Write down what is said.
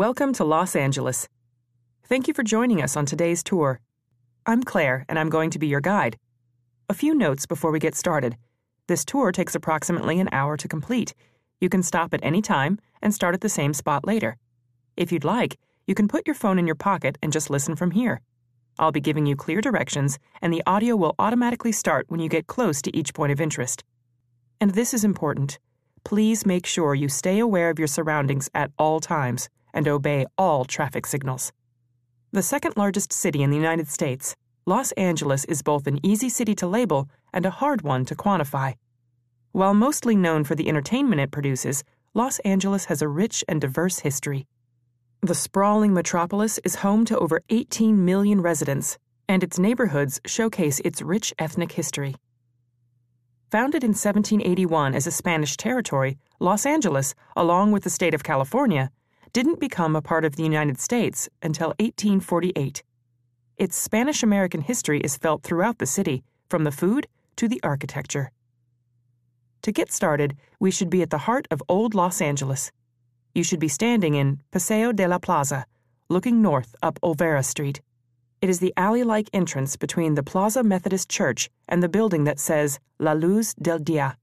Welcome to Los Angeles. Thank you for joining us on today's tour. I'm Claire, and I'm going to be your guide. A few notes before we get started. This tour takes approximately an hour to complete. You can stop at any time and start at the same spot later. If you'd like, you can put your phone in your pocket and just listen from here. I'll be giving you clear directions, and the audio will automatically start when you get close to each point of interest. And this is important. Please make sure you stay aware of your surroundings at all times and obey all traffic signals. The second largest city in the United States, Los Angeles is both an easy city to label and a hard one to quantify. While mostly known for the entertainment it produces, Los Angeles has a rich and diverse history. The sprawling metropolis is home to over 18 million residents, and its neighborhoods showcase its rich ethnic history. Founded in 1781 as a Spanish territory, Los Angeles, along with the state of California, didn't become a part of the United States until 1848. Its Spanish American history is felt throughout the city, from the food to the architecture. To get started, we should be at the heart of Old Los Angeles. You should be standing in Paseo de la Plaza, looking north up Olvera Street. It is the alley like entrance between the Plaza Methodist Church and the building that says La Luz del Dia.